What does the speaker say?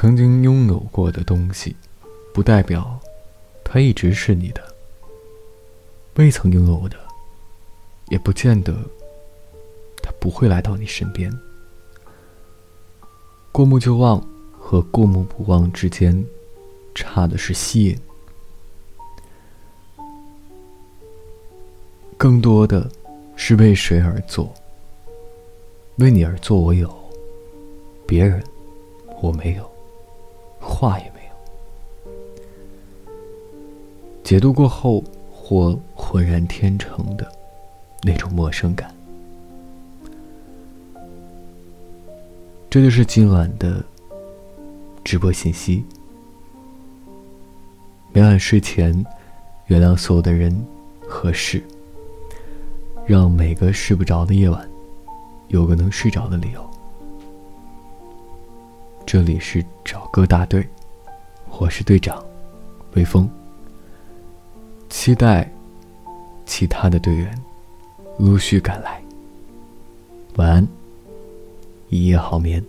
曾经拥有过的东西，不代表它一直是你的；未曾拥有的，也不见得它不会来到你身边。过目就忘和过目不忘之间，差的是吸引。更多的是为谁而做？为你而做，我有；别人，我没有，话也没有。解读过后，或浑然天成的那种陌生感。这就是今晚的直播信息。每晚睡前，原谅所有的人和事。让每个睡不着的夜晚，有个能睡着的理由。这里是找歌大队，我是队长，微风。期待其他的队员陆续赶来。晚安，一夜好眠。